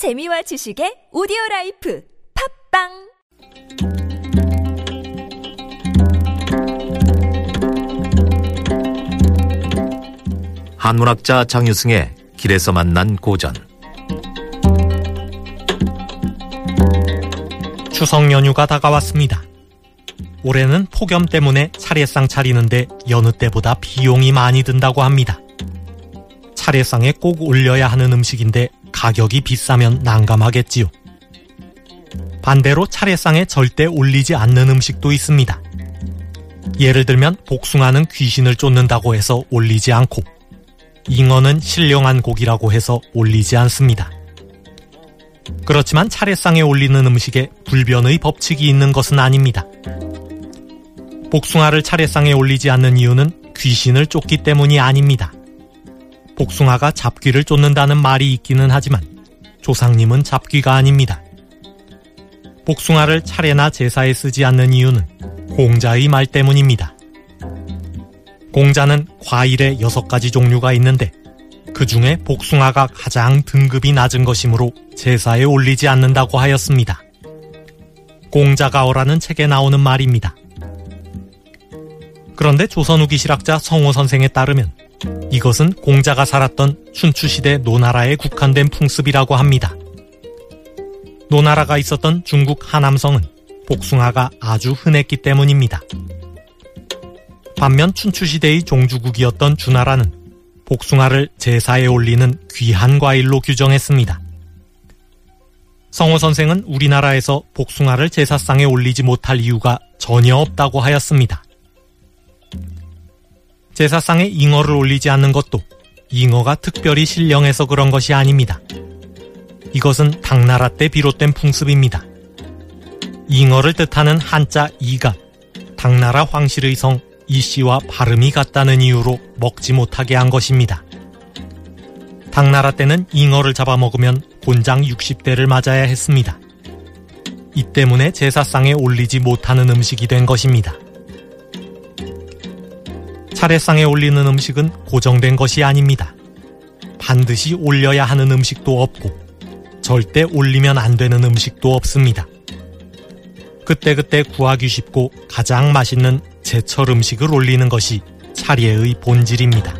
재미와 지식의 오디오 라이프 팟빵 한문학자 장유승의 길에서 만난 고전 추석 연휴가 다가왔습니다. 올해는 폭염 때문에 차례상 차리는데 여느 때보다 비용이 많이 든다고 합니다. 차례상에 꼭 올려야 하는 음식인데 가격이 비싸면 난감하겠지요. 반대로 차례상에 절대 올리지 않는 음식도 있습니다. 예를 들면 복숭아는 귀신을 쫓는다고 해서 올리지 않고 잉어는 신령한 고기라고 해서 올리지 않습니다. 그렇지만 차례상에 올리는 음식에 불변의 법칙이 있는 것은 아닙니다. 복숭아를 차례상에 올리지 않는 이유는 귀신을 쫓기 때문이 아닙니다. 복숭아가 잡귀를 쫓는다는 말이 있기는 하지만 조상님은 잡귀가 아닙니다. 복숭아를 차례나 제사에 쓰지 않는 이유는 공자의 말 때문입니다. 공자는 과일의 여섯 가지 종류가 있는데 그 중에 복숭아가 가장 등급이 낮은 것이므로 제사에 올리지 않는다고 하였습니다. 공자가어라는 책에 나오는 말입니다. 그런데 조선 후기 실학자 성호 선생에 따르면 이것은 공자가 살았던 춘추시대 노나라에 국한된 풍습이라고 합니다. 노나라가 있었던 중국 하남성은 복숭아가 아주 흔했기 때문입니다. 반면 춘추시대의 종주국이었던 주나라는 복숭아를 제사에 올리는 귀한 과일로 규정했습니다. 성호 선생은 우리나라에서 복숭아를 제사상에 올리지 못할 이유가 전혀 없다고 하였습니다. 제사상에 잉어를 올리지 않는 것도 잉어가 특별히 신령해서 그런 것이 아닙니다. 이것은 당나라 때 비롯된 풍습입니다. 잉어를 뜻하는 한자 이가 당나라 황실의 성 이씨와 발음이 같다는 이유로 먹지 못하게 한 것입니다. 당나라 때는 잉어를 잡아먹으면 곤장 60대를 맞아야 했습니다. 이 때문에 제사상에 올리지 못하는 음식이 된 것입니다. 차례상에 올리는 음식은 고정된 것이 아닙니다. 반드시 올려야 하는 음식도 없고 절대 올리면 안 되는 음식도 없습니다. 그때그때 구하기 쉽고 가장 맛있는 제철 음식을 올리는 것이 차례의 본질입니다.